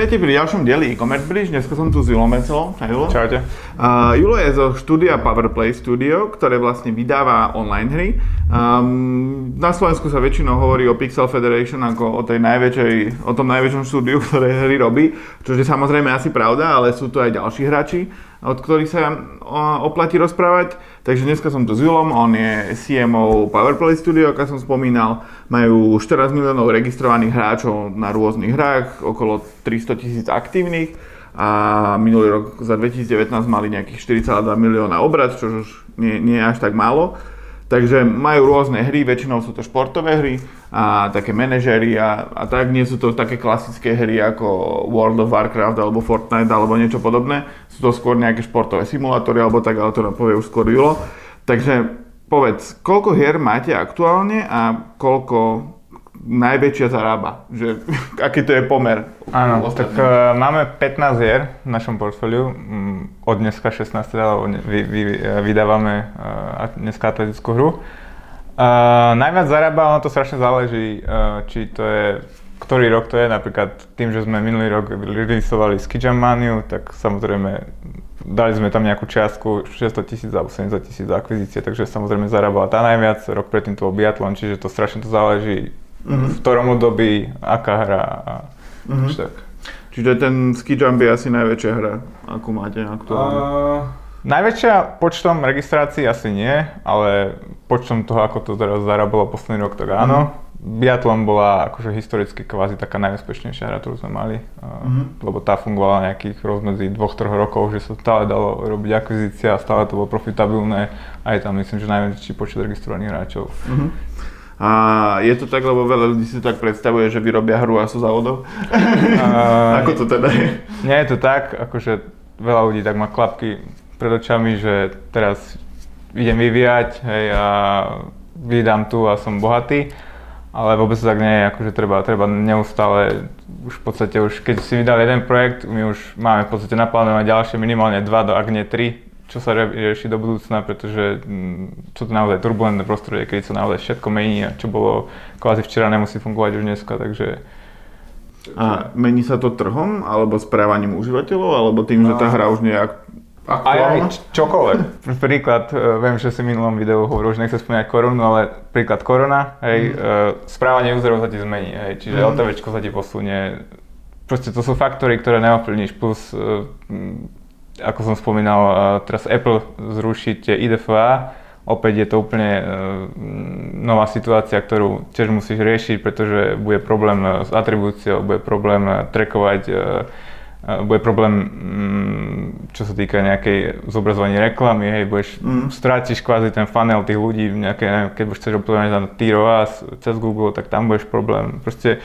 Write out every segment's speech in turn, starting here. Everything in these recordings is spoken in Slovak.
Vítajte pri ďalšom dieli e-commerce bridge. Dneska som tu s Julom Mecelom. Julo. Čaute. Uh, Julo je zo štúdia Powerplay Studio, ktoré vlastne vydáva online hry. Um, na Slovensku sa väčšinou hovorí o Pixel Federation ako o, tej najväčšej, o tom najväčšom štúdiu, ktoré hry robí, čo je samozrejme asi pravda, ale sú tu aj ďalší hráči od ktorých sa oplatí rozprávať. Takže dneska som tu s Julom, on je CMO Powerplay Studio, ako som spomínal. Majú 14 miliónov registrovaných hráčov na rôznych hrách, okolo 300 tisíc aktívnych a minulý rok za 2019 mali nejakých 4,2 milióna obrad, čo už nie, nie je až tak málo. Takže majú rôzne hry, väčšinou sú to športové hry a také manažery a, a tak nie sú to také klasické hry ako World of Warcraft alebo Fortnite alebo niečo podobné. Sú to skôr nejaké športové simulátory alebo tak, ale to nám povie už skôr Julo. Takže povedz, koľko hier máte aktuálne a koľko najväčšia zarába? Že, aký to je pomer? Áno, tak uh, máme 15 hier v našom portfóliu. Um, od dneska 16 teda, vy, vy, vydávame uh, dneska atletickú hru. Uh, najviac zarába, ono to strašne záleží, uh, či to je ktorý rok to je, napríklad tým, že sme minulý rok releaseovali Skijam Manu, tak samozrejme dali sme tam nejakú čiastku 600 tisíc alebo 70 tisíc akvizície, takže samozrejme zarábala tá najviac, rok predtým to bol biatlon, čiže to strašne to záleží mm-hmm. v ktorom období, aká hra a mm-hmm. tak. Čiže ten ski jump je asi najväčšia hra, akú máte aktuálne? Uh, najväčšia počtom registrácií asi nie, ale počtom toho, ako to teraz zarábalo posledný rok, tak áno. Mm-hmm. Biatlon bola akože historicky kvázi taká najúspešnejšia hra, ktorú sme mali, mm-hmm. lebo tá fungovala nejakých rozmedzi dvoch, troch rokov, že sa stále dalo robiť akvizícia, stále to bolo profitabilné a je tam myslím, že najväčší počet registrovaných hráčov. Mm-hmm. A je to tak, lebo veľa ľudí si tak predstavuje, že vyrobia hru a sú závodov? Ako to teda je? Nie je to tak, akože veľa ľudí tak má klapky pred očami, že teraz idem vyvíjať hej, a vydám tu a som bohatý. Ale vôbec to tak nie je, akože treba, treba neustále, už v podstate už keď si vydal jeden projekt, my už máme v podstate naplánované ďalšie minimálne dva, do, ak nie tri čo sa rieši do budúcna, pretože mm, sú to naozaj turbulentné prostredie, keď sa naozaj všetko mení a čo bolo kvázi včera nemusí fungovať už dneska, takže... A mení sa to trhom, alebo správaním užívateľov, alebo tým, že tá no. hra už nie je aktuálna? Aj, aj čokoľvek. Príklad, e, viem, že si v minulom videu hovoril, že nechcem spomínať koronu, ale príklad korona, hej, mm. správanie userov sa ti zmení, hej, čiže mm. LTVčko sa ti posunie, proste to sú faktory, ktoré neovplyvníš, plus e, ako som spomínal, teraz Apple zruší tie IDFA, opäť je to úplne uh, nová situácia, ktorú tiež musíš riešiť, pretože bude problém e, s atribúciou, bude problém trackovať, bude problém, um, čo sa týka nejakej zobrazovania reklamy, hej, budeš, mm. strátiš kvázi ten funnel tých ľudí, nejaké, neviem, keď budeš chceš uploadovať na TROAS cez Google, tak tam budeš problém. Proste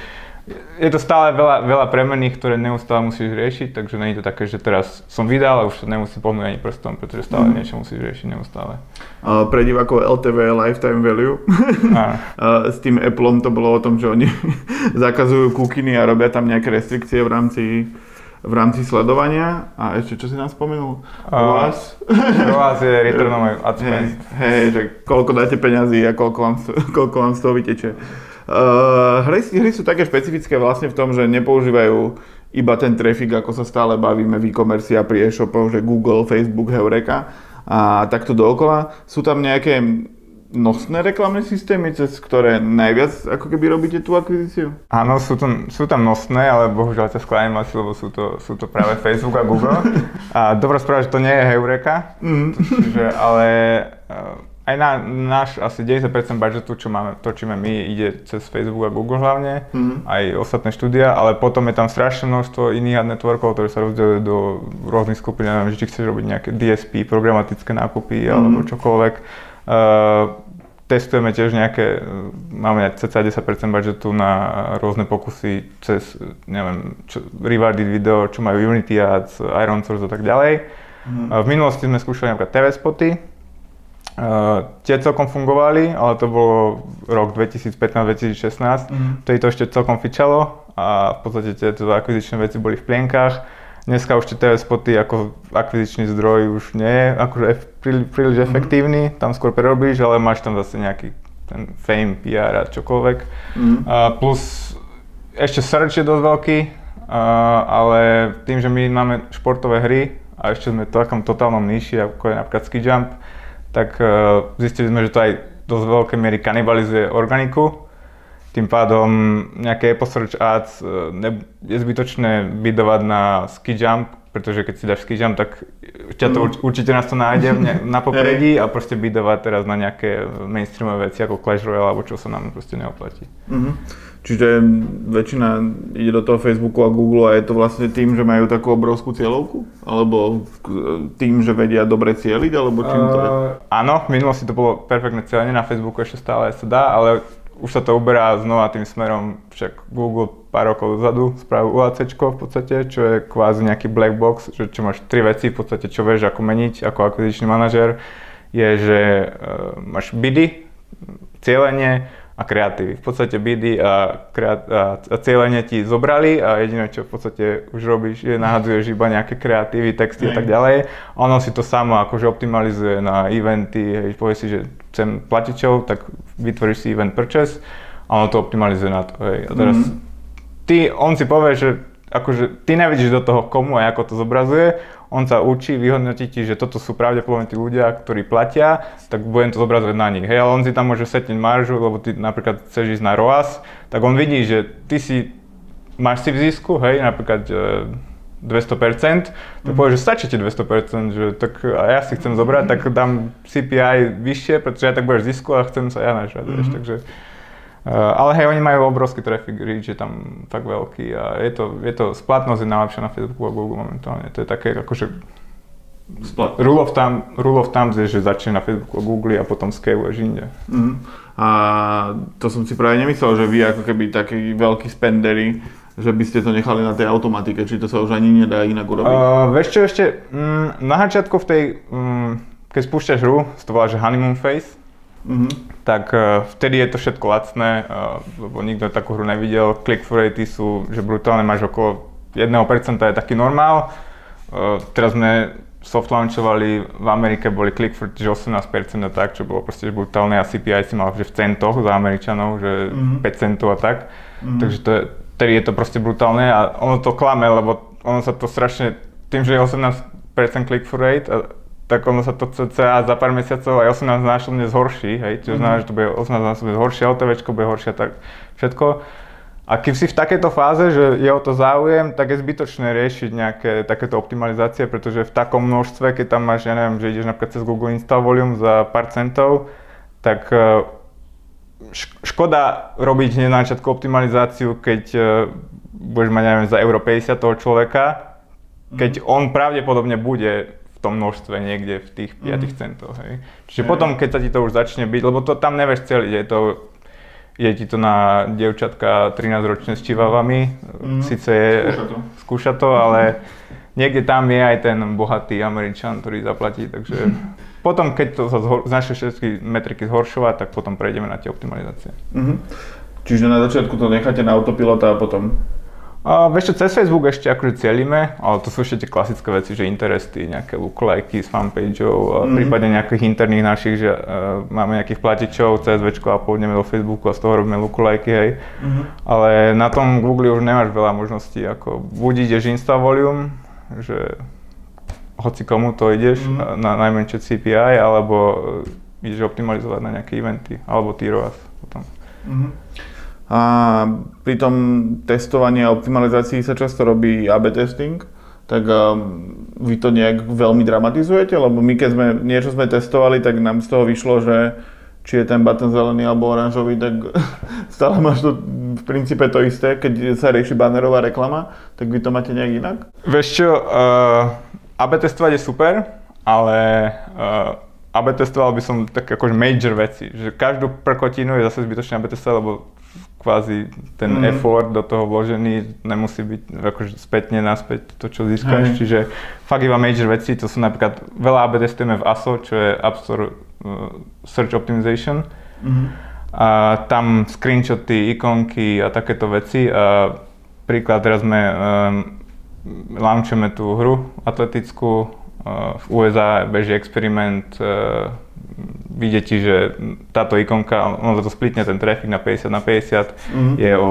je to stále veľa, veľa premenných, ktoré neustále musíš riešiť, takže je to také, že teraz som vydal a už to nemusím pomôcť ani prstom, pretože stále mm. niečo musíš riešiť neustále. Uh, pre divákov LTV Lifetime Value. uh, s tým Appleom to bolo o tom, že oni zakazujú kukiny a robia tam nejaké restrikcie v rámci v rámci sledovania. A ešte, čo si nám spomenul? ROAS? ROAS je return on ad. Hej, že koľko dáte peňazí a koľko vám, koľko vám z toho vyteče. Uh, hry, hry sú také špecifické vlastne v tom, že nepoužívajú iba ten trafik, ako sa stále bavíme v e-commerce a pri e-shopoch, že Google, Facebook, Heureka a takto dookola. Sú tam nejaké nosné reklamné systémy, cez ktoré najviac ako keby robíte tú akvizíciu? Áno, sú, to, sú tam nosné, ale bohužiaľ ťa sklánim asi, lebo sú to, sú to práve Facebook a Google. A dobrá správa, že to nie je Heureka, mm. čiže, ale aj na náš asi 90% budžetu, čo máme, točíme my, ide cez Facebook a Google hlavne, mm-hmm. aj ostatné štúdia, ale potom je tam strašné množstvo iných ad networkov, ktoré sa rozdelujú do rôznych skupín, neviem, či chceš robiť nejaké DSP, programatické nákupy mm-hmm. alebo čokoľvek. Uh, testujeme tiež nejaké, máme cca 10% budžetu na rôzne pokusy cez, neviem, čo, rewarded video, čo majú Unity Ads, Iron Source a tak ďalej. Mm. V minulosti sme skúšali napríklad TV spoty, Uh, tie celkom fungovali, ale to bolo rok 2015-2016, mm. to to ešte celkom fičalo a v podstate tieto akvizičné veci boli v plienkach. Dneska už tie TV spoty ako akvizičný zdroj už nie je akože príliš, príliš mm. efektívny, tam skôr prerobíš, ale máš tam zase nejaký ten fame, PR a čokoľvek. Mm. Uh, plus ešte search je dosť veľký, uh, ale tým, že my máme športové hry a ešte sme v takom totálnom níši, ako je napríklad ski jump, tak uh, zistili sme, že to aj dosť veľké miery kanibalizuje organiku. Tým pádom nejaké Apple Search Ads ne, je zbytočné bydovať na ski jump, pretože keď si dáš ski jump, tak ťa to mm. určite nás to nájde na popredí a proste bydovať teraz na nejaké mainstreamové veci ako Clash Royale alebo čo sa nám proste neoplatí. Mm-hmm. Čiže väčšina ide do toho Facebooku a Google a je to vlastne tým, že majú takú obrovskú cieľovku? Alebo tým, že vedia dobre cieliť? Alebo čím to je? Uh, áno, v minulosti to bolo perfektné cieľenie, na Facebooku ešte stále sa dá, ale už sa to uberá znova tým smerom, však Google pár rokov dozadu spravil UAC v podstate, čo je kvázi nejaký black box, že čo máš tri veci v podstate, čo vieš ako meniť ako akvizičný manažer, je, že uh, máš bidy, cieľenie a kreatívy. V podstate bidy a, kreat- a, a ti zobrali a jediné, čo v podstate už robíš, je nahadzuješ iba nejaké kreatívy, texty a tak ďalej. Ono si to samo akože optimalizuje na eventy, hej, povie si, že chcem platičov, tak vytvoríš si event purchase a ono to optimalizuje na to. Hej. A teraz mm-hmm. ty, on si povie, že akože ty nevidíš do toho komu a ako to zobrazuje, on sa učí, vyhodnotí ti, že toto sú pravdepodobne tí ľudia, ktorí platia, tak budem to zobrazovať na nich. Hej, ale on si tam môže setniť maržu, lebo ty napríklad chceš ísť na ROAS, tak on vidí, že ty si, máš si v zisku, hej, napríklad 200%, tak mm. povie, že stačí ti 200%, že tak a ja si chcem zobrať, tak dám CPI vyššie, pretože ja tak budeš zisku a chcem sa ja nažrať, mm. takže ale hej, oni majú obrovský traffic reach, je tam tak veľký a je to, je to splatnosť je najlepšia na Facebooku a Google momentálne. To je také akože Splat. Rule of thumb, rule of thumb je, že začne na Facebooku a Google a potom scaluješ inde. Mm. A to som si práve nemyslel, že vy ako keby takí veľkí spendery, že by ste to nechali na tej automatike, či to sa už ani nedá inak urobiť? Uh, vieš čo, ešte mm, na začiatku v tej, mm, keď spúšťaš hru, to volá, že honeymoon phase, Mm-hmm. tak uh, vtedy je to všetko lacné, uh, lebo nikto takú hru nevidel. Click-through ratey sú, že brutálne máš okolo 1% je taký normál. Uh, teraz sme soft launchovali, v Amerike boli click-through, že 18% a tak, čo bolo proste brutálne a CPI si mal že v centoch za Američanov, že mm-hmm. 5 centov a tak. Mm-hmm. Takže to je, vtedy je to proste brutálne a ono to klame, lebo ono sa to strašne, tým, že je 18% click-through rate, a tak ono sa to cca za pár mesiacov aj 18 násobne zhorší, hej, čiže mm-hmm. znamená, že to bude 18 násobne zhoršie, LTVčko bude horšie tak všetko. A keď si v takejto fáze, že je o to záujem, tak je zbytočné riešiť nejaké takéto optimalizácie, pretože v takom množstve, keď tam máš, ja neviem, že ideš napríklad cez Google Install Volume za pár centov, tak e, škoda robiť hneď na začiatku optimalizáciu, keď e, budeš mať, neviem, za euro 50 toho človeka, keď mhm. on pravdepodobne bude tom množstve niekde v tých 5 mm. centoch. Hej. Čiže mm. potom, keď sa ti to už začne byť, lebo to tam nevieš celý, je to, je ti to na dievčatka 13 ročné s čivavami, mm. síce je, skúša to, skúša to ale niekde tam je aj ten bohatý Američan, ktorý zaplatí, takže mm. potom, keď to sa zhor- naše všetky metriky zhoršovať, tak potom prejdeme na tie optimalizácie. Mm-hmm. Čiže na začiatku to necháte na autopilota a potom a vieš čo, cez Facebook ešte akože celíme, ale to sú ešte tie klasické veci, že interesty, nejaké lookalike s fanpageov, mm. prípadne nejakých interných našich, že uh, máme nejakých platičov, CSV a pôjdeme do Facebooku a z toho robíme lookalike, hej. Mm. Ale na tom Google už nemáš veľa možností, ako buď ideš Insta Volume, že hoci komu to ideš mm. na najmenšie CPI, alebo ideš optimalizovať na nejaké eventy, alebo TROAS potom. Mm. A pri tom testovaní a optimalizácii sa často robí AB testing, tak um, vy to nejak veľmi dramatizujete? Lebo my keď sme niečo sme testovali, tak nám z toho vyšlo, že či je ten button zelený alebo oranžový, tak stále máš to v princípe to isté, keď sa rieši bannerová reklama, tak vy to máte nejak inak? Vieš čo, uh, AB testovať je super, ale uh, AB testoval by som tak akože major veci, že každú prkotinu je zase zbytočne AB testovať, lebo kvázi ten mm. effort do toho vložený nemusí byť akože spätne naspäť to, čo získaš. Hej. Čiže fakt iba major veci, to sú napríklad veľa AB testujeme v ASO, čo je App Store uh, Search Optimization. Mm. A tam screenshoty, ikonky a takéto veci. A príklad, teraz sme um, launchujeme tú hru atletickú, uh, v USA beží experiment uh, vidie ti, že táto ikonka, ono to splitne ten trafik na 50 na 50, mm-hmm. je o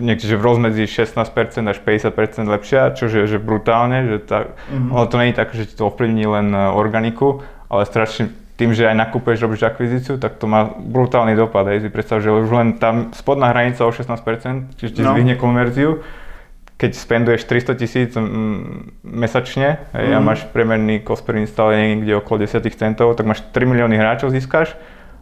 niekde, v rozmedzi 16% až 50% lepšia, čo je že brutálne, že tá, mm-hmm. ono to je tak, že ti to ovplyvní len e, organiku, ale strašne tým, že aj nakúpeš, robíš akvizíciu, tak to má brutálny dopad. Aj si predstav, že už len tam spodná hranica o 16%, čiže ti no. zvihne konverziu, keď spenduješ 300 tisíc mesačne hej, mm. a mhm. máš priemerný cost per install niekde okolo 10 centov, tak máš 3 milióny hráčov získaš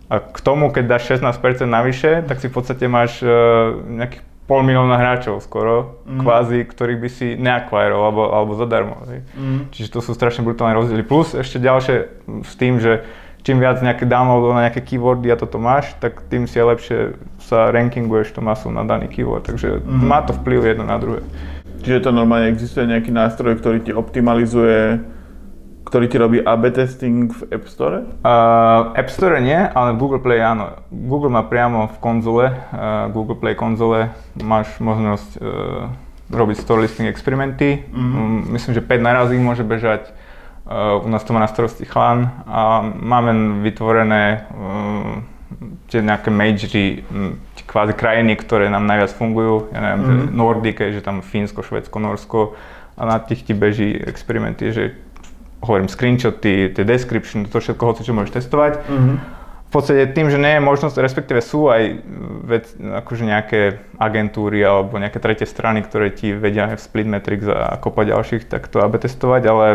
a k tomu, keď dáš 16% navyše, tak si v podstate máš uh, nejakých pol milióna hráčov skoro, mm. kvázi, ktorých by si neakvároval alebo, alebo zadarmo. Hej. Mm. Čiže to sú strašne brutálne rozdiely. Plus ešte ďalšie s tým, že čím viac nejaké downloadov na nejaké keywordy a toto máš, tak tým si lepšie sa rankinguješ to masou na daný keyword. Takže mm-hmm. má to vplyv jedno na druhé. Čiže to normálne existuje nejaký nástroj, ktorý ti optimalizuje ktorý ti robí AB testing v App Store? Uh, App Store nie, ale Google Play áno. Google má priamo v konzole, uh, Google Play konzole máš možnosť uh, robiť store listing experimenty. Mm-hmm. Myslím, že 5 narazí môže bežať u nás to má na starosti chlán a máme vytvorené uh, tie nejaké majory, tie kvázi krajiny, ktoré nám najviac fungujú. Ja neviem, mm-hmm. že Nordic, že tam Fínsko, Švedsko, Norsko a na tých ti beží experimenty, že hovorím screenshoty, tie description, to všetko, hoci čo môžeš testovať. Mm-hmm. V podstate tým, že nie je možnosť, respektíve sú aj vec, akože nejaké agentúry alebo nejaké tretie strany, ktoré ti vedia v split metrics a kopa ďalších, tak to AB testovať, ale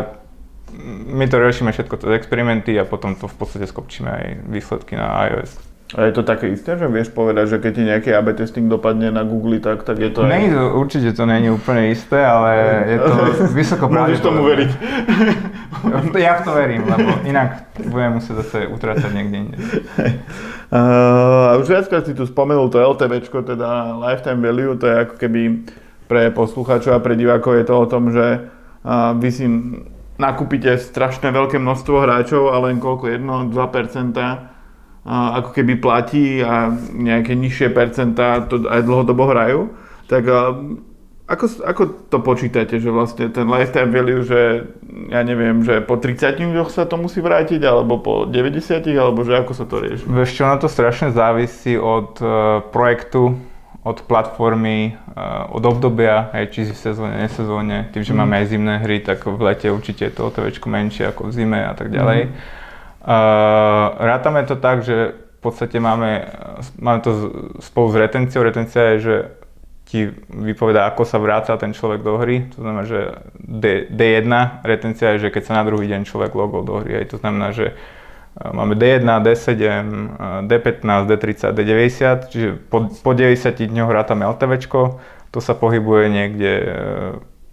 my to riešime všetko to experimenty a potom to v podstate skopčíme aj výsledky na iOS. A je to také isté, že vieš povedať, že keď ti nejaký AB testing dopadne na Google, tak, tak je to... Nie, aj... určite to není úplne isté, ale je to vysoko Môžeš tomu veriť. ja v to verím, lebo inak budem musieť zase utrácať niekde inde. Uh, už viackrát si tu spomenul to LTV, teda Lifetime Value, to je ako keby pre poslucháčov a pre divákov je to o tom, že uh, vy si nakúpite strašné veľké množstvo hráčov a len koľko 1-2% ako keby platí a nejaké nižšie percentá to aj dlhodobo hrajú, tak ako, ako to počítate, že vlastne ten lifetime value, že ja neviem, že po 30 dňoch sa to musí vrátiť, alebo po 90, alebo že ako sa to rieši? Vieš čo, na to strašne závisí od uh, projektu, od platformy, eh, od obdobia, aj či v sezóne, nesezóne. Tým, že mm. máme aj zimné hry, tak v lete určite je to OTVčko menšie ako v zime a tak ďalej. Mm. Uh, rátame to tak, že v podstate máme, máme to spolu s retenciou. Retencia je, že ti vypoveda, ako sa vráca ten človek do hry. To znamená, že D, D1 retencia je, že keď sa na druhý deň človek logol do hry. Aj to znamená, že Máme D1, D7, D15, D30, D90, čiže po, po 90 dňoch rátame LTVčko, to sa pohybuje niekde e,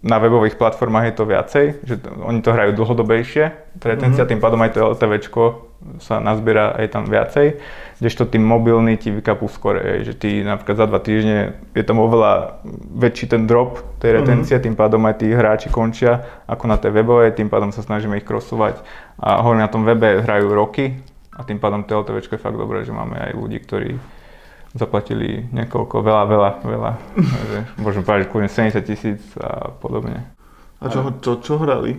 na webových platformách je to viacej, že to, oni to hrajú dlhodobejšie, retencia, mm-hmm. tým pádom aj to LTVčko sa nazbiera aj tam viacej, kdežto tým mobilný ti vykapú skore, že ty napríklad za dva týždne je tam oveľa väčší ten drop tej retencie, mm-hmm. tým pádom aj tí hráči končia ako na tej webovej, tým pádom sa snažíme ich crossovať a hovorím na tom webe hrajú roky a tým pádom TLTVčko je fakt dobré, že máme aj ľudí, ktorí zaplatili niekoľko, veľa, veľa, veľa, že môžem povedať, kľudne 70 tisíc a podobne. A čo, čo, čo hrali?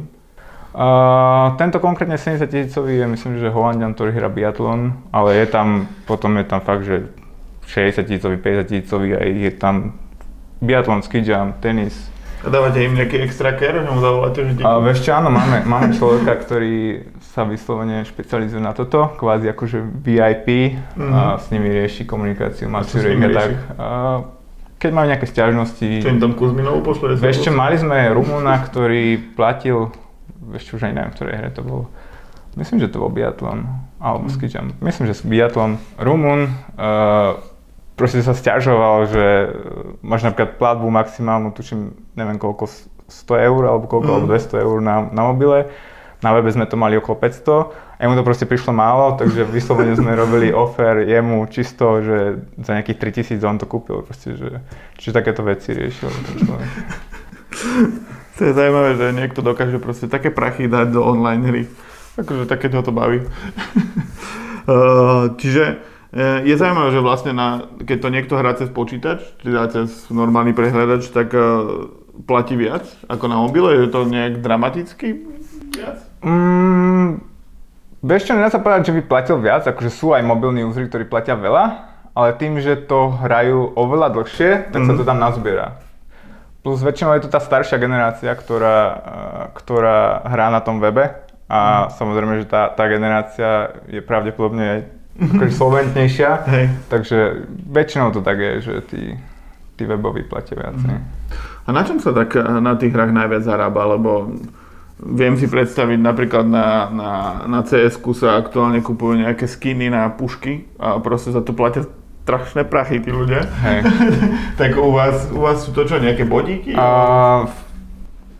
Uh, tento konkrétne 70 tisícový je myslím, že Holandian, ktorý hrá biatlon, ale je tam, potom je tam fakt, že 60 tisícový, 50 tisícový a je tam biatlon, ski jump, tenis, a dávate im nejaký extra care, že mu zavoláte vždy? A vieš čo, áno, máme, máme človeka, ktorý sa vyslovene špecializuje na toto, kvázi akože VIP mm-hmm. a s nimi rieši komunikáciu, maturing a tak. A keď majú nejaké stiažnosti... Čo im tam Kuzminovu pošle? Čo, mali sme Rumúna, ktorý platil, čo, už aj neviem, ktorej hre to bolo. Myslím, že to bol biatlon, alebo mm. skičam. Myslím, že biatlon. Rumun, uh, proste sa stiažoval, že máš napríklad platbu maximálnu, tuším, neviem koľko, 100 eur alebo koľko, mm. alebo 200 eur na, na mobile. Na webe sme to mali okolo 500 a mu to proste prišlo málo, takže vyslovene sme robili offer jemu čisto, že za nejakých 3000 on to kúpil. Proste, že, čiže takéto veci riešil. To je zaujímavé, že niekto dokáže proste také prachy dať do online hry. Akože také ho to baví. uh, čiže uh, je zaujímavé, že vlastne na, keď to niekto hrá cez počítač, teda cez normálny prehľadač, tak uh, platí viac ako na mobile? Je to nejak dramaticky viac? Mm, Vieš čo, nedá sa povedať, že by platil viac, akože sú aj mobilní usery, ktorí platia veľa, ale tým, že to hrajú oveľa dlhšie, tak mm-hmm. sa mhm. to tam nazbiera. Plus väčšinou je to tá staršia generácia, ktorá, ktorá hrá na tom webe a mm. samozrejme, že tá, tá generácia je pravdepodobne aj akože solventnejšia, Hej. takže väčšinou to tak je, že tí, tí weboví platia viacej. Mm. A na čom sa tak na tých hrách najviac zarába? Lebo Viem si predstaviť napríklad na, na, na cs sa aktuálne kupujú nejaké skiny na pušky a proste za to platia strašné prachy tí ľudia. Hej. tak u vás, u vás sú to čo, nejaké bodíky? Uh,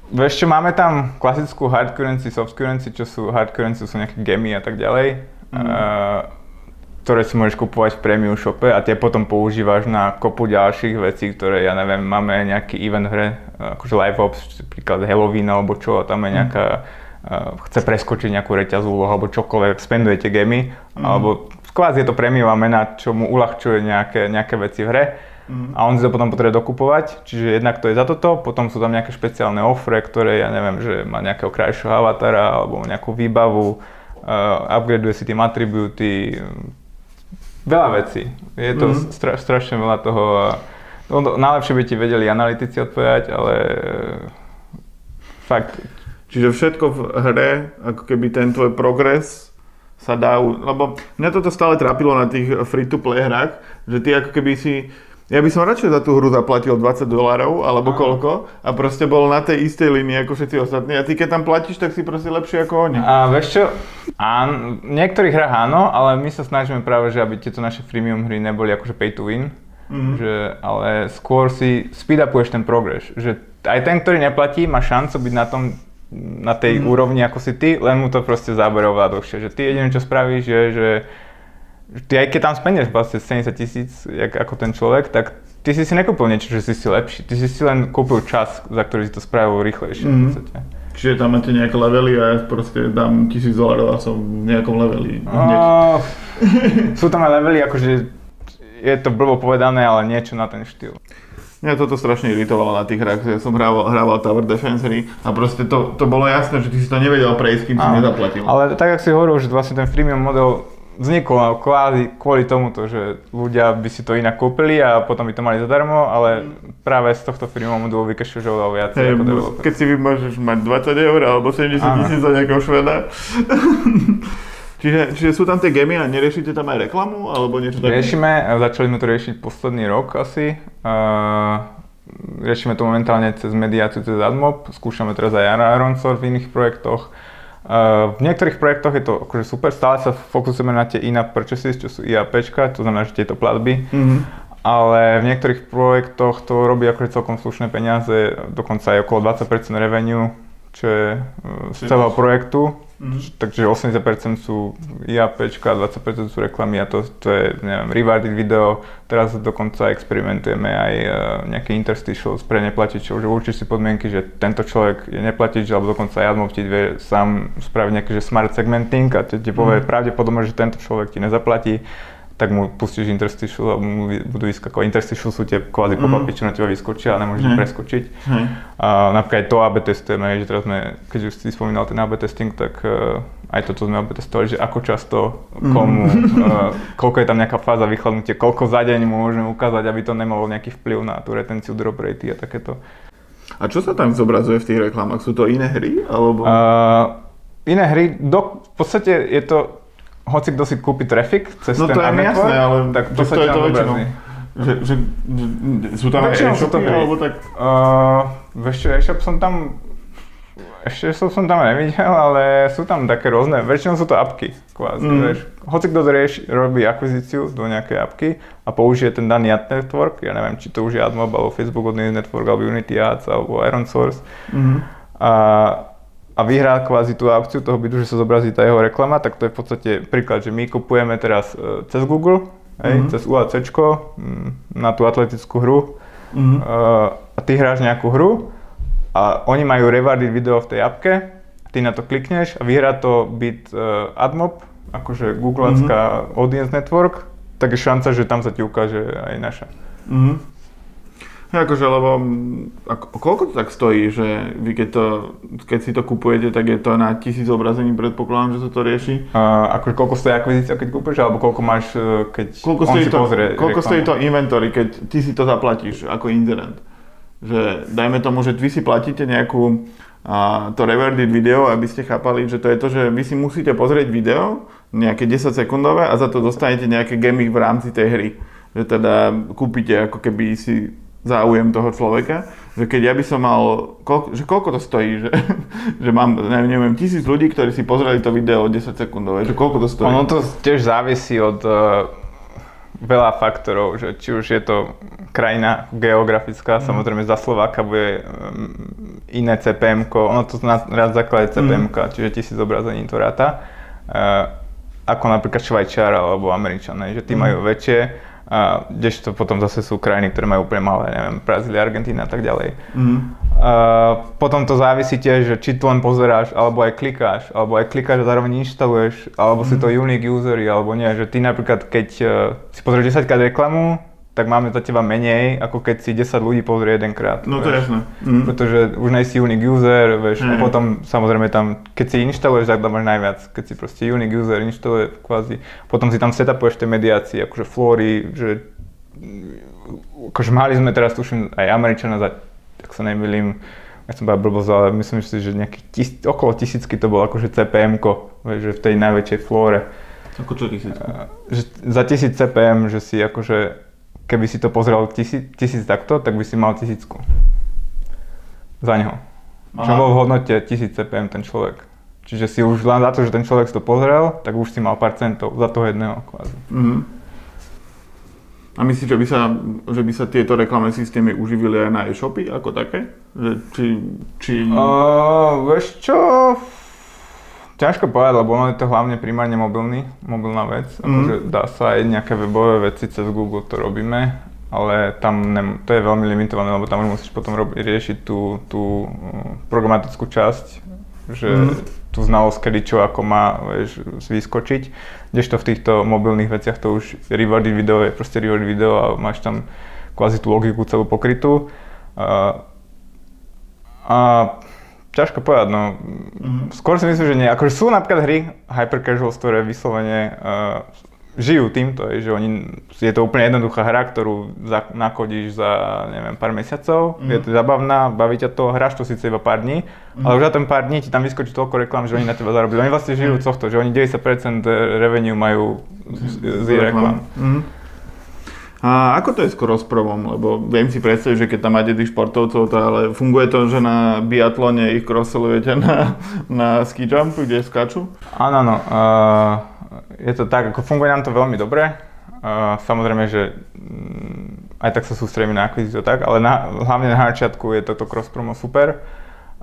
vieš čo, máme tam klasickú hard currency, soft currency, čo sú hard currency, sú nejaké gemy a tak ďalej. Mm. Uh, ktoré si môžeš kupovať v premium shope a tie potom používaš na kopu ďalších vecí, ktoré, ja neviem, máme nejaký event hre, akože live ops, napríklad Halloween alebo čo, a tam je mhm. nejaká, uh, chce preskočiť nejakú reťazú úlohu alebo čokoľvek, spendujete gemy, mm. alebo kvázi je to prémiová mena, čo mu uľahčuje nejaké, nejaké veci v hre. Mm. A on si to potom potrebuje dokupovať, čiže jednak to je za toto, potom sú tam nejaké špeciálne ofre, ktoré ja neviem, že má nejakého krajšieho avatara alebo nejakú výbavu, uh, upgradeuje si tým atributy, Veľa vecí. Je to mm. stra, strašne veľa toho. No, najlepšie by ti vedeli analytici odpovedať, ale fakt. Čiže všetko v hre, ako keby ten tvoj progres sa dá, lebo mňa toto stále trápilo na tých free-to-play hrách, že ty ako keby si ja by som radšej za tú hru zaplatil 20 dolárov, alebo Aha. koľko, a proste bol na tej istej línii ako všetci ostatní. A ty keď tam platíš, tak si proste lepšie ako oni. A vieš čo, áno, v niektorých hrách áno, ale my sa snažíme práve, že aby tieto naše freemium hry neboli akože pay to win. Mm-hmm. Že, ale skôr si speed upuješ ten progres. Že aj ten, ktorý neplatí, má šancu byť na tom na tej mm. úrovni ako si ty, len mu to proste zábere oveľa dlhšie. Že ty jediné, čo spravíš, je, že ty aj keď tam spenieš vlastne 70 tisíc, ako ten človek, tak ty si si nekúpil niečo, že si si lepší. Ty si si len kúpil čas, za ktorý si to spravil rýchlejšie. Mm. Čiže tam máte nejaké levely a ja proste dám tisíc dolarov a som v nejakom leveli. Oh, sú tam aj levely, akože je to blbo povedané, ale niečo na ten štýl. Mňa toto strašne iritovalo na tých hrách, ja som hrával, hrával Tower Defense hry a proste to, to bolo jasné, že ty si to nevedel prejsť, kým si nezaplatil. Ale tak, ako si hovoril, že vlastne ten freemium model vzniklo kvázi kvôli tomuto, že ľudia by si to inak kúpili a potom by to mali zadarmo, ale práve z tohto firmu modulu vykešuješ oveľa viac hey, ako developer. Keď si môžeš mať 20 eur alebo 70 tisíc za nejakého šveda. čiže, čiže sú tam tie gemy a neriešite tam aj reklamu alebo niečo také? Riešime, začali sme to riešiť posledný rok asi. Uh, riešime to momentálne cez mediáciu, cez AdMob, skúšame teraz aj Iron Source v iných projektoch v niektorých projektoch je to akože super, stále sa fokusujeme na tie in-app purchases, čo sú IAP, to znamená, že tieto platby. Mm-hmm. Ale v niektorých projektoch to robí akože celkom slušné peniaze, dokonca aj okolo 20% revenue, čo je z celého projektu. Mm-hmm. Takže 80% sú IAP, 20% sú reklamy a to, to je, neviem, rewarded video. Teraz dokonca experimentujeme aj uh, nejaké interstitials pre neplatičov, že určite si podmienky, že tento človek je neplatič, alebo dokonca aj AdMob ti vie sám spraviť nejaký že smart segmenting a ti povie mm-hmm. pravdepodobne, že tento človek ti nezaplatí tak mu pustíš interstitial a mu budú vyskakovať. Interstitial sú tie kvázi pop-upy, mm. čo na teba vyskočia a nemôžeš mm. preskočiť. Mm. A napríklad aj to AB testujeme, že teraz sme, keď už si spomínal ten AB testing, tak uh, aj toto sme AB testovali, že ako často, komu, mm. uh, koľko je tam nejaká fáza vychladnutia, koľko za deň mu môžeme ukázať, aby to nemalo nejaký vplyv na tú retenciu drop rate a takéto. A čo sa tam zobrazuje v tých reklamách? Sú to iné hry? Alebo... Uh, iné hry, do, v podstate je to hoci kto si kúpi trafik cez no, ten to je mi jasné, ale tak to, to je to väčšinou. Že, že, že, sú tam aj e-shopy, alebo tak? Uh, vieš čo, e-shop som tam ešte som, som tam nevidel, ale sú tam také rôzne, väčšinou sú to apky, kvázi, mm. vieš. Hoci kto rieš, robí akvizíciu do nejakej apky a použije ten daný ad network, ja neviem, či to už je AdMob, alebo Facebook od network, alebo Unity Ads, alebo Iron Source. Mm. A a vyhrá kvázi tú aukciu toho bytu, že sa zobrazí tá jeho reklama, tak to je v podstate príklad, že my kupujeme teraz uh, cez Google, hej, mm-hmm. cez UAC mm, na tú atletickú hru mm-hmm. a ty hráš nejakú hru a oni majú rewarded video v tej apke, ty na to klikneš a vyhrá to byt uh, AdMob, akože Googleacká mm-hmm. Audience Network, tak je šanca, že tam sa ti ukáže aj naša. Mm-hmm. Akože, lebo ako, koľko to tak stojí, že vy keď, to, keď si to kupujete, tak je to na tisíc obrazení, predpokladám, že sa to rieši? Uh, ako, koľko stojí akvizícia, keď kúpiš, alebo koľko máš, e, keď koľko on stojí si to, pozrie Koľko reklamu? stojí to inventory, keď ty si to zaplatíš ako inzerent? Že dajme tomu, že vy si platíte nejakú a to reverded video, aby ste chápali, že to je to, že vy si musíte pozrieť video, nejaké 10 sekundové a za to dostanete nejaké gemy v rámci tej hry. Že teda kúpite ako keby si záujem toho človeka, že keď ja by som mal, koľko, že koľko to stojí, že, že mám, neviem, neviem, tisíc ľudí, ktorí si pozreli to video 10 sekundové, že koľko to stojí? Ono to tiež závisí od uh, veľa faktorov, že či už je to krajina geografická, mm. samozrejme za Slováka bude um, iné cpm ono to na rád základe cpm mm. čiže tisíc zobrazení to ráta. Uh, ako napríklad Švajčiar alebo Američané, že tí mm. majú väčšie, a kdežto potom zase sú krajiny, ktoré majú úplne malé, neviem, Brazília, Argentína a tak ďalej. Mm. Uh, potom to závisí tiež, že či to len pozeráš, alebo aj klikáš, alebo aj klikáš a zároveň inštaluješ, alebo mm. si to unique usery, alebo nie, že ty napríklad, keď uh, si pozrieš 10 krát reklamu, tak máme za teba menej, ako keď si 10 ľudí pozrie jedenkrát. No to je jasné. Mm. Pretože už nejsi unique user, vieš, mm. a potom samozrejme tam, keď si inštaluješ, tak tam máš najviac. Keď si proste unique user inštaluje kvázi, potom si tam setupuješ tie mediácie, akože flory, že akože mali sme teraz, tuším, aj Američana za, tak sa nemýlim, ja som povedal blbosť, ale myslím si, že nejakých tis, okolo tisícky to bolo akože CPM-ko, vieš, že v tej najväčšej flóre. Ako čo tisícko? Že za tisíc CPM, že si akože keby si to pozrel tisíc, tisíc takto, tak by si mal tisícku. Za neho. Aha. Čo bol v hodnote 1000 CPM ten človek. Čiže si už len za to, že ten človek si to pozrel, tak už si mal pár centov za toho jedného kvázi. Mm-hmm. A myslíš, že by, sa, že by sa tieto reklamné systémy uživili aj na e-shopy ako také? Že, či, či... Uh, vieš čo, Ťažko povedať, lebo ono je to hlavne primárne mobilný, mobilná vec. Mm. Akože dá sa aj nejaké webové veci cez Google to robíme, ale tam ne, to je veľmi limitované, lebo tam musíš potom robiť, riešiť tú, tú mm, programatickú časť, že mm. tú znalosť, kedy čo ako má vieš, vyskočiť. Kdežto v týchto mobilných veciach to už rewarded video je proste rewarded video a máš tam kvázi tú logiku celú pokrytú. A, a ťažko povedať, no. Mm-hmm. Skôr si myslím, že nie. Akože sú napríklad hry hyper casuals, ktoré vyslovene uh, žijú týmto, že oni, je to úplne jednoduchá hra, ktorú za, nakodíš za, neviem, pár mesiacov, mm-hmm. je to zabavná, baví ťa to, hráš to síce iba pár dní, mm-hmm. ale už za ten pár dní ti tam vyskočí toľko reklam, že oni na teba zarobili. Oni vlastne žijú mm-hmm. tohto, že oni 90% revenue majú z, z, z reklam. Mm-hmm. A ako to je s crossprovom? Lebo viem si predstaviť, že keď tam máte tých športovcov, to ale funguje to, že na biatlone ich crosselujete na, na ski jumpu, kde skáču? Áno, áno. Uh, je to tak, ako funguje nám to veľmi dobre. Uh, samozrejme, že um, aj tak sa sústredíme na akvizíciu tak, ale na, hlavne na začiatku je toto cross promo super.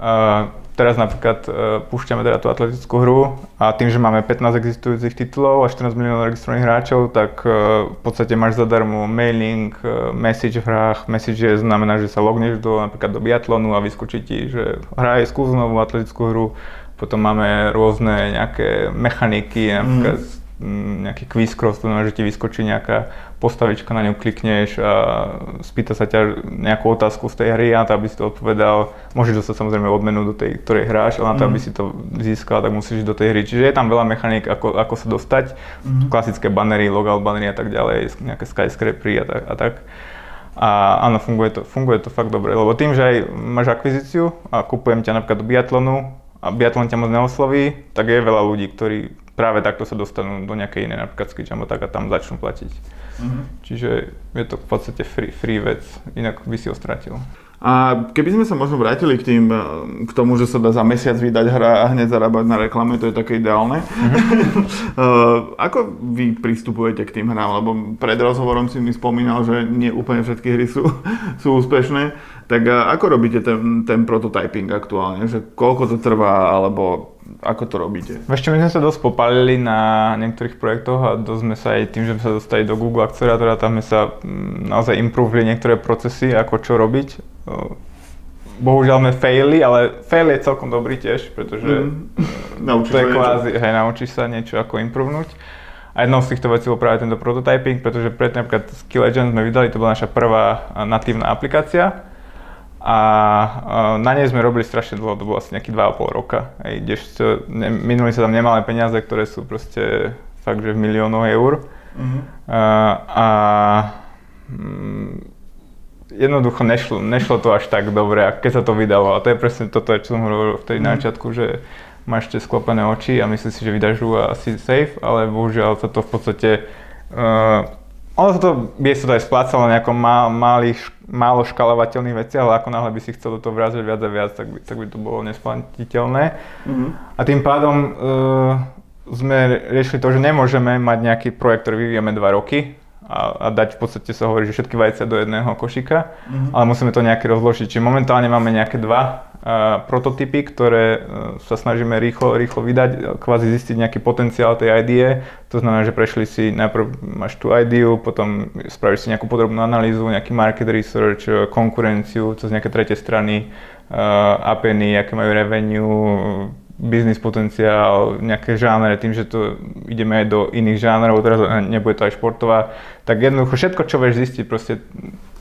Uh, teraz napríklad uh, púšťame teda tú atletickú hru a tým, že máme 15 existujúcich titulov a 14 miliónov registrovaných hráčov, tak uh, v podstate máš zadarmo mailing, uh, message v hrách. Message je, znamená, že sa logneš do, napríklad do biatlonu a vyskočí ti, že hraj skús novú atletickú hru. Potom máme rôzne nejaké mechaniky, napríklad mm nejaký quiz cross, to znamená, že ti vyskočí nejaká postavička, na ňu klikneš a spýta sa ťa nejakú otázku z tej hry a to, aby si to odpovedal, môžeš dostať samozrejme odmenu do tej, ktorej hráš, ale na to, mm. aby si to získal, tak musíš do tej hry. Čiže je tam veľa mechanik, ako, ako sa dostať, mm. klasické bannery, logout bannery a tak ďalej, nejaké skyscrapery a tak. A tak. A áno, funguje to, funguje to fakt dobre, lebo tým, že aj máš akvizíciu a kupujem ťa napríklad do biatlonu a biatlon ťa moc neosloví, tak je veľa ľudí, ktorí práve takto sa dostanú do nejakej inej, napríklad Skitchamo, tak a tam začnú platiť. Mm-hmm. Čiže je to v podstate free, free vec, inak by si ho stratil. A keby sme sa možno vrátili k, tým, eh, k tomu, že sa dá za mesiac vydať hra a hneď zarábať na reklame, to je také ideálne. Mm-hmm. ako vy pristupujete k tým hrám? Lebo pred rozhovorom si mi spomínal, že nie úplne všetky hry sú, sú úspešné. Tak ako robíte ten, ten prototyping aktuálne? Že koľko to trvá, alebo ako to robíte? Ešte my sme sa dosť popalili na niektorých projektoch a dosť sme sa aj tým, že sme sa dostali do Google Accelerátora, tam sme sa mm, naozaj improvili niektoré procesy, ako čo robiť. Bohužiaľ sme faili, ale fail je celkom dobrý tiež, pretože mm. to je kvázi, hej, naučíš sa niečo ako improvnúť. A jednou z týchto vecí bol práve tento prototyping, pretože predtým napríklad Skill Agent sme vydali, to bola naša prvá natívna aplikácia a na nej sme robili strašne dlho, to bolo asi nejakých 2,5 roka. Hej, kdežto minuli sa tam nemalé peniaze, ktoré sú proste fakt, že v miliónoch eur. Uh-huh. A, a mm, jednoducho nešlo, nešlo to až tak dobre, keď sa to vydalo. A to je presne toto, čo som hovoril vtedy uh-huh. na začiatku, že máš ešte sklopené oči a myslíš si, že vydáš a asi safe, ale bohužiaľ sa to v podstate uh, ono sa to, vie sa to aj splácalo na nejakom má, malých, málo škalovateľných veciach, ale ako náhle by si chcel do toho vrážať viac a viac, tak by, tak by to bolo nesplatiteľné. Mm-hmm. A tým pádom uh, sme riešili to, že nemôžeme mať nejaký projekt, ktorý vyvíjame 2 roky, a, a dať v podstate sa hovorí, že všetky vajcia do jedného košíka, mm-hmm. ale musíme to nejaké rozložiť. Čiže momentálne máme nejaké dva prototypy, ktoré uh, sa snažíme rýchlo, rýchlo vydať, kvázi zistiť nejaký potenciál tej idee. To znamená, že prešli si, najprv máš tú ideu, potom spravíš si nejakú podrobnú analýzu, nejaký market research, konkurenciu cez nejaké tretie strany, uh, APNy, aké majú revenue, biznis potenciál, nejaké žánre, tým, že to ideme aj do iných žánrov, teraz nebude to aj športová, tak jednoducho všetko, čo vieš zistiť, proste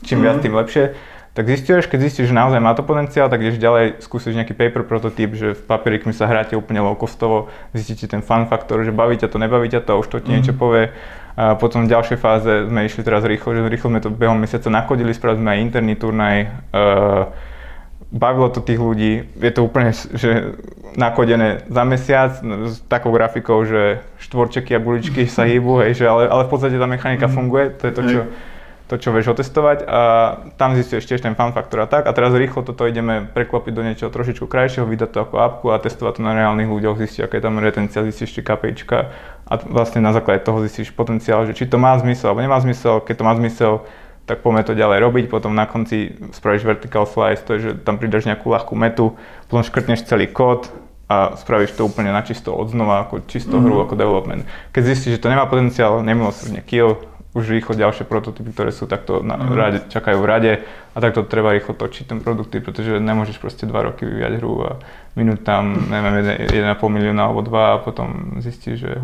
čím mm. viac, mhm. tým lepšie, tak zistuješ, keď zistíš, že naozaj má to potenciál, tak ideš ďalej, skúsiš nejaký paper prototyp, že v papierikmi sa hráte úplne low costovo, zistíte ten fun faktor, že baví ťa to, nebaví ťa to, už to ti mm. niečo povie. A potom v ďalšej fáze sme išli teraz rýchlo, že rýchlo sme to behom mesiaca nakodili, spravili sme aj interný turnaj, uh, bavilo to tých ľudí, je to úplne že nakodené za mesiac s takou grafikou, že štvorčeky a buličky sa hýbu, hej, že ale, ale v podstate tá mechanika mm. funguje, to je to, čo, to, čo vieš otestovať. A tam zistuješ tiež ten fan faktor a tak. A teraz rýchlo toto ideme preklopiť do niečoho trošičku krajšieho, vydať to ako apku a testovať to na reálnych ľuďoch, zistiť, aká je tam retencia, zistíš či KPIčka a vlastne na základe toho zistíš potenciál, že či to má zmysel alebo nemá zmysel, keď to má zmysel, tak poďme to ďalej robiť, potom na konci spravíš vertical slice, to je, že tam pridaš nejakú ľahkú metu, potom škrtneš celý kód a spravíš to úplne na čisto od znova, ako čisto mm-hmm. hru, ako development. Keď zistíš, že to nemá potenciál, nemilosrdne kill, už rýchlo ďalšie prototypy, ktoré sú takto na mm. rade, čakajú v rade a takto treba rýchlo točiť ten produkty, pretože nemôžeš proste dva roky vyvíjať hru a minúť tam, neviem, 1,5 milióna alebo dva a potom zistíš, že je.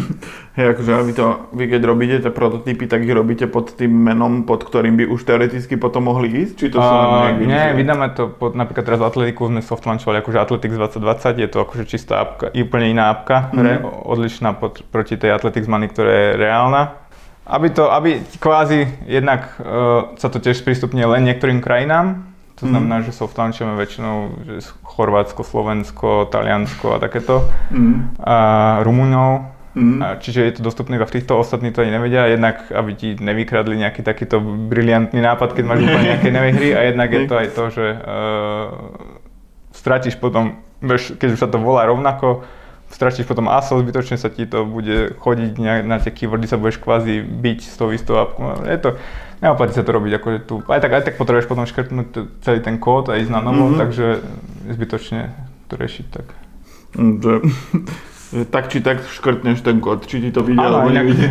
Hej, akože vy, to, vy keď robíte tie prototypy, tak ich robíte pod tým menom, pod ktorým by už teoreticky potom mohli ísť? Či to sú uh, Nie, vydáme to pod, napríklad teraz Atletiku sme soft launchovali akože Athletics 2020, je to akože čistá apka, úplne iná apka, mm. odlišná pod, proti tej Athletics Money, ktorá je reálna aby, to, aby kvázi jednak uh, sa to tiež sprístupne len niektorým krajinám, to znamená, mm. že soft launchujeme väčšinou že Chorvátsko, Slovensko, Taliansko a takéto, mm. a Rumunov. Mm. A čiže je to dostupné iba v týchto, ostatní to ani nevedia, jednak aby ti nevykradli nejaký takýto briliantný nápad, keď máš úplne nejaké hry a jednak je to aj to, že uh, stratíš potom, keď už sa to volá rovnako, stratíš potom ASO, zbytočne sa ti to bude chodiť na tie keywordy, sa budeš kvázi byť s tou istou apkou. Je to, neoplatí sa to robiť, akože tu, aj tak, aj tak potrebuješ potom škrtnúť celý ten kód a ísť na novo, mm-hmm. takže zbytočne to riešiť tak. Že, tak či tak škrtneš ten kód, či ti to vidie alebo nevidie.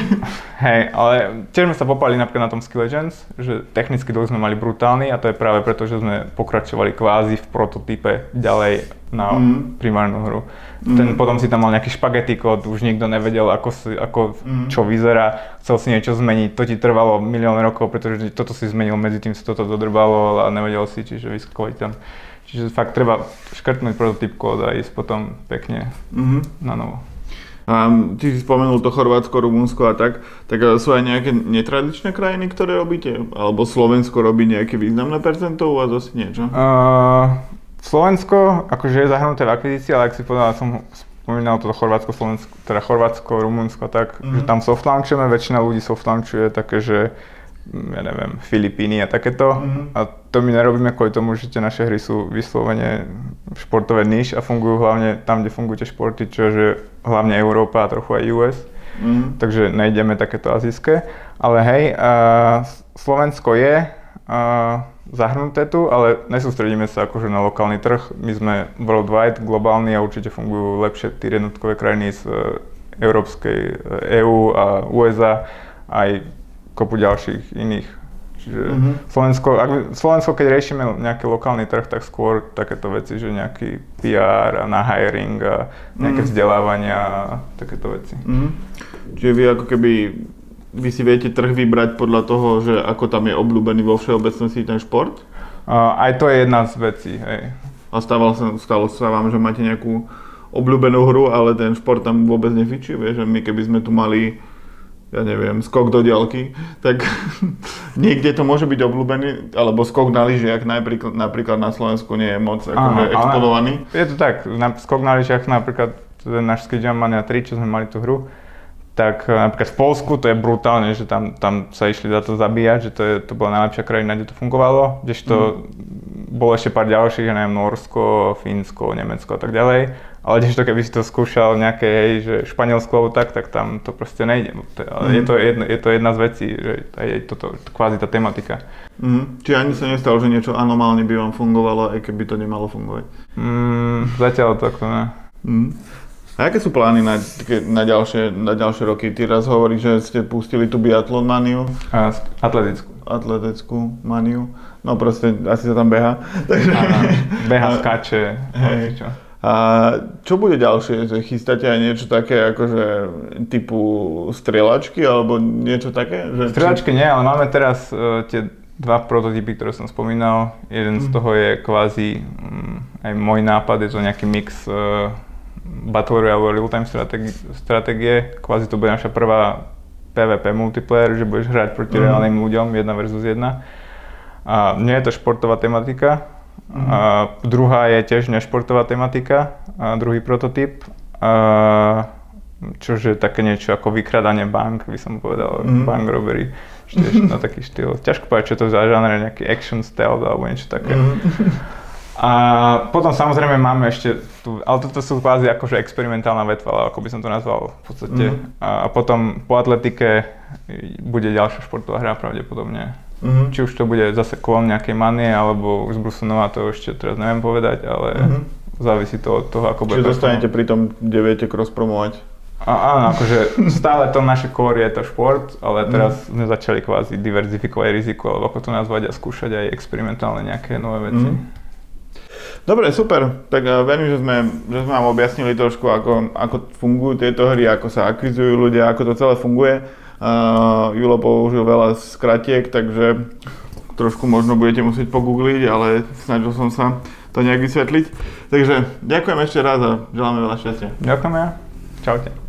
Hej, ale tiež sme sa popali napríklad na tom Skill Legends, že technicky dlh sme mali brutálny a to je práve preto, že sme pokračovali kvázi v prototype ďalej na mm. primárnu hru. Mm. Ten, potom si tam mal nejaký špagety kód, už nikto nevedel, ako, si, ako mm. čo vyzerá, chcel si niečo zmeniť, to ti trvalo milión rokov, pretože toto si zmenil, medzi tým si toto dodrbalo a nevedel si, čiže vyskakovať tam. Čiže fakt treba škrtnúť prototyp kód a ísť potom pekne mm-hmm. na novo. A ty si spomenul to Chorvátsko, Rumunsko a tak, tak sú aj nejaké netradičné krajiny, ktoré robíte? Alebo Slovensko robí nejaké významné percento u vás asi niečo? Uh, Slovensko, akože je zahrnuté v akvizícii, ale ak si povedal, som spomínal toto Chorvátsko, Slovensko, teda Chorvátsko, Rumunsko, tak, mm-hmm. že tam soft launchujeme, väčšina ľudí soft launchuje také, že ja neviem, Filipíny a takéto. Mm-hmm. A to my nerobíme kvôli tomu, že tie naše hry sú vyslovene športové níž a fungujú hlavne tam, kde fungujú tie športy, čo je hlavne Európa a trochu aj US. Mm-hmm. Takže nejdeme takéto azijské. Ale hej, uh, Slovensko je uh, zahrnuté tu, ale nesústredíme sa akože na lokálny trh. My sme worldwide, globálni a určite fungujú lepšie tie jednotkové krajiny z e, Európskej, EU e a USA, aj kopu ďalších iných Čiže uh-huh. Slovensko, ak, Slovensko, keď riešime nejaký lokálny trh, tak skôr takéto veci, že nejaký PR a na hiring a nejaké uh-huh. vzdelávania a takéto veci. Uh-huh. Čiže vy ako keby vy si viete trh vybrať podľa toho, že ako tam je obľúbený vo všeobecnosti ten šport? Uh, aj to je jedna z vecí, hej. A stalo sa, stalo sa vám, že máte nejakú obľúbenú hru, ale ten šport tam vôbec nefičí, vieš, že my keby sme tu mali ja neviem, skok do diaľky, tak niekde to môže byť obľúbený, alebo skok na lyžiach napríklad, napríklad na Slovensku nie je moc akože exponovaný. Je to tak, na, skok na lyžiach napríklad ten náš Ski Mania 3, čo sme mali tú hru, tak eh, napríklad v Polsku to je brutálne, že tam, tam sa išli za to zabíjať, že to, je, to bola najlepšia krajina, kde to fungovalo, kdežto mm. bolo ešte pár ďalších, ja neviem, Norsko, Fínsko, Nemecko a tak ďalej, ale kdežto keby si to skúšal nejaké, hej, že Španielsko alebo tak, tak tam to proste nejde. Ale mm. je, to jedna, je to jedna z vecí, že je toto kvázi tá tematika. Mm. Čiže ani sa nestalo, že niečo anomálne by vám fungovalo, aj keby to nemalo fungovať? Mm, zatiaľ takto ne. Mm. A aké sú plány na, na, ďalšie, na ďalšie roky? Ty raz hovoríš, že ste pustili tú biatlon maniu. A, atletickú. Atletickú maniu. No proste, asi sa tam beha. Takže... Aha, beha, skáče. Hej. A čo bude ďalšie? Že chystáte aj niečo také akože typu strieľačky alebo niečo také? Že strieľačky nie, ale máme teraz uh, tie dva prototypy, ktoré som spomínal. Jeden mm. z mhm. toho je kvázi um, aj môj nápad, je to nejaký mix uh, Battle Royale real-time stratégie, stratégie. Kvázi to bude naša prvá PvP multiplayer, že budeš hrať proti mm. reálnym ľuďom, jedna versus jedna. A nie je to športová tematika. Mm. A druhá je tiež nešportová tematika, a druhý prototyp. A čože také niečo ako vykradanie bank, by som povedal, mm. bank robbery. Tiež na taký štýl. Ťažko povedať, čo to za žáner, nejaký action stealth alebo niečo také. Mm. A potom samozrejme máme ešte tu, ale toto sú kvázi akože experimentálna vetva, ako by som to nazval v podstate. Mm. A potom po atletike bude ďalšia športová hra pravdepodobne. Mm-hmm. Či už to bude zase klon nejakej manie, alebo už Brusunová, to ešte teraz neviem povedať, ale mm-hmm. závisí to od toho, ako bude. Čiže dostanete pri tom, kde viete cross-promovať? A, áno, akože stále to naše core je to šport, ale teraz mm. sme začali kvázi diverzifikovať riziko, alebo ako to nazvať a skúšať aj experimentálne nejaké nové veci. Mm. Dobre, super. Tak uh, verím, že sme, že sme vám objasnili trošku, ako, ako fungujú tieto hry, ako sa akvizujú ľudia, ako to celé funguje. Uh, Julo použil veľa skratiek, takže trošku možno budete musieť pogoogliť, ale snažil som sa to nejak vysvetliť. Takže ďakujem ešte raz a želáme veľa šťastia. Ďakujeme. Čaute.